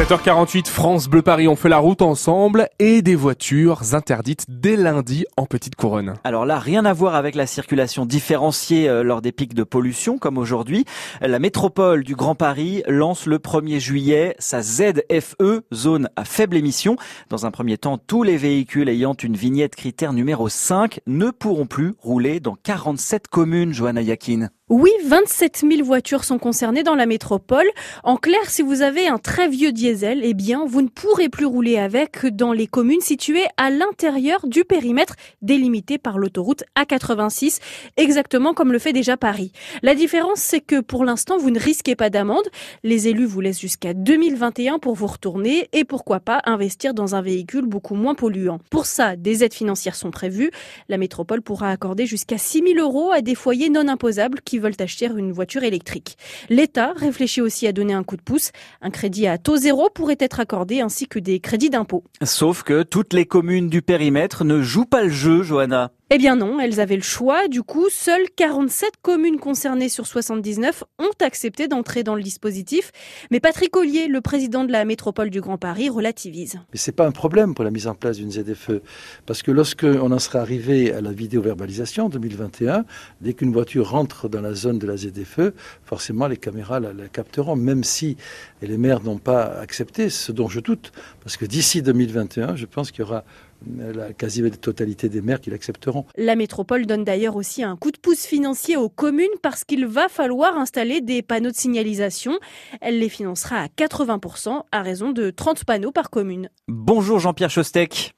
7h48, France Bleu Paris, on fait la route ensemble et des voitures interdites dès lundi en petite couronne. Alors là, rien à voir avec la circulation différenciée euh, lors des pics de pollution comme aujourd'hui. La métropole du Grand Paris lance le 1er juillet sa ZFE, zone à faible émission. Dans un premier temps, tous les véhicules ayant une vignette critère numéro 5 ne pourront plus rouler dans 47 communes, Johanna Yakin. Oui, 27 000 voitures sont concernées dans la métropole. En clair, si vous avez un très vieux diesel, eh bien, vous ne pourrez plus rouler avec dans les communes situées à l'intérieur du périmètre délimité par l'autoroute A86, exactement comme le fait déjà Paris. La différence, c'est que pour l'instant, vous ne risquez pas d'amende. Les élus vous laissent jusqu'à 2021 pour vous retourner et pourquoi pas investir dans un véhicule beaucoup moins polluant. Pour ça, des aides financières sont prévues. La métropole pourra accorder jusqu'à 6 000 euros à des foyers non imposables qui veulent acheter une voiture électrique. L'État réfléchit aussi à donner un coup de pouce. Un crédit à taux zéro pourrait être accordé ainsi que des crédits d'impôt. Sauf que toutes les communes du périmètre ne jouent pas le jeu, Johanna. Eh bien non, elles avaient le choix. Du coup, seules 47 communes concernées sur 79 ont accepté d'entrer dans le dispositif. Mais Patrick Ollier, le président de la métropole du Grand Paris, relativise. Mais c'est pas un problème pour la mise en place d'une ZFE. Parce que lorsque on en sera arrivé à la vidéo-verbalisation en 2021, dès qu'une voiture rentre dans la zone de la ZFE, forcément les caméras la, la capteront, même si les maires n'ont pas accepté, ce dont je doute. Parce que d'ici 2021, je pense qu'il y aura la quasi-totalité des maires qui l'accepteront. La métropole donne d'ailleurs aussi un coup de pouce financier aux communes parce qu'il va falloir installer des panneaux de signalisation. Elle les financera à 80% à raison de 30 panneaux par commune. Bonjour Jean-Pierre Chostec.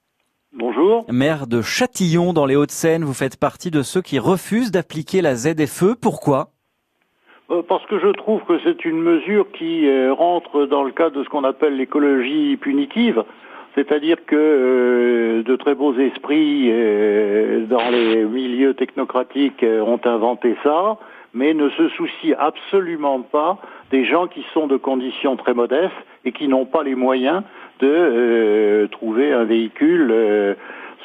Bonjour. Maire de Châtillon dans les Hauts-de-Seine, vous faites partie de ceux qui refusent d'appliquer la ZFE. Pourquoi? Euh, parce que je trouve que c'est une mesure qui euh, rentre dans le cadre de ce qu'on appelle l'écologie punitive. C'est-à-dire que euh, de très beaux esprits euh, dans les milieux technocratiques euh, ont inventé ça, mais ne se soucient absolument pas des gens qui sont de conditions très modestes et qui n'ont pas les moyens de trouver un véhicule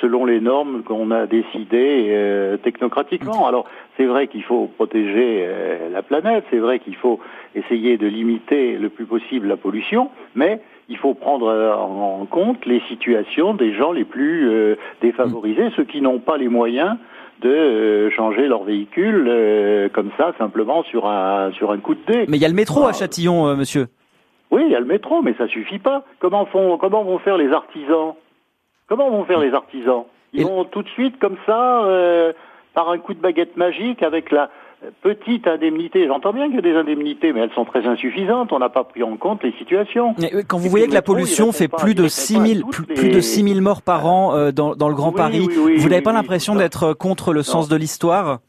selon les normes qu'on a décidées technocratiquement. Alors c'est vrai qu'il faut protéger la planète, c'est vrai qu'il faut essayer de limiter le plus possible la pollution, mais il faut prendre euh, en compte les situations des gens les plus euh, défavorisés, ceux qui n'ont pas les moyens de euh, changer leur véhicule comme ça simplement sur un sur un coup de dé. Mais il y a le métro à Châtillon, monsieur. Oui, il y a le métro, mais ça suffit pas. Comment font comment vont faire les artisans? Comment vont faire les artisans Ils vont tout de suite comme ça par un coup de baguette magique avec la petite indemnité. J'entends bien qu'il y a des indemnités, mais elles sont très insuffisantes. On n'a pas pris en compte les situations. quand vous voyez que la pollution fait plus de 6 plus, de 6 000 morts par an euh, dans, dans le Grand Paris, vous n'avez pas l'impression d'être contre le sens de l'histoire?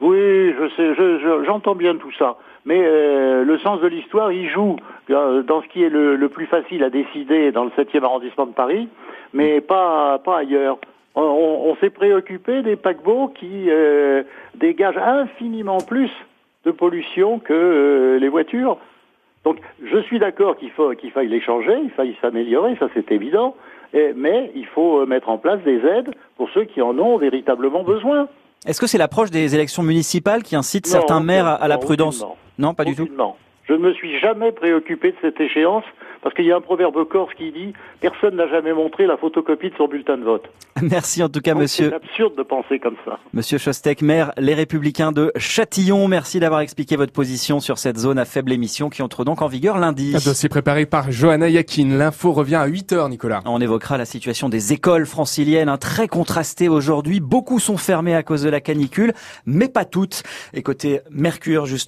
Oui, je sais, j'entends bien tout ça. Mais euh, le sens de l'histoire, il joue euh, dans ce qui est le, le, plus facile à décider dans le 7e arrondissement de Paris, mais pas, pas ailleurs on, s'est préoccupé des paquebots qui euh, dégagent infiniment plus de pollution que euh, les voitures. Donc je suis d'accord qu'il faut qu'il faille les changer, il faille s'améliorer, ça c'est évident, mais il faut euh, mettre en place des aides pour ceux qui en ont véritablement besoin. Est-ce que c'est l'approche des élections municipales qui incite certains maires à, la prudence? Non, pas du tout. Je ne me suis jamais préoccupé de cette échéance parce qu'il y a un proverbe corse qui dit personne n'a jamais montré la photocopie de son bulletin de vote. Merci en tout cas, monsieur. C'est absurde de penser comme ça. Monsieur Chostek, maire Les Républicains de Châtillon, merci d'avoir expliqué votre position sur cette zone à faible émission qui entre donc en vigueur lundi. Un dossier préparé par Johanna Yakin. L'info revient à 8h, Nicolas. On évoquera la situation des écoles franciliennes, un très contrastée aujourd'hui. Beaucoup sont fermées à cause de la canicule, mais pas toutes. Et côté Mercure, juste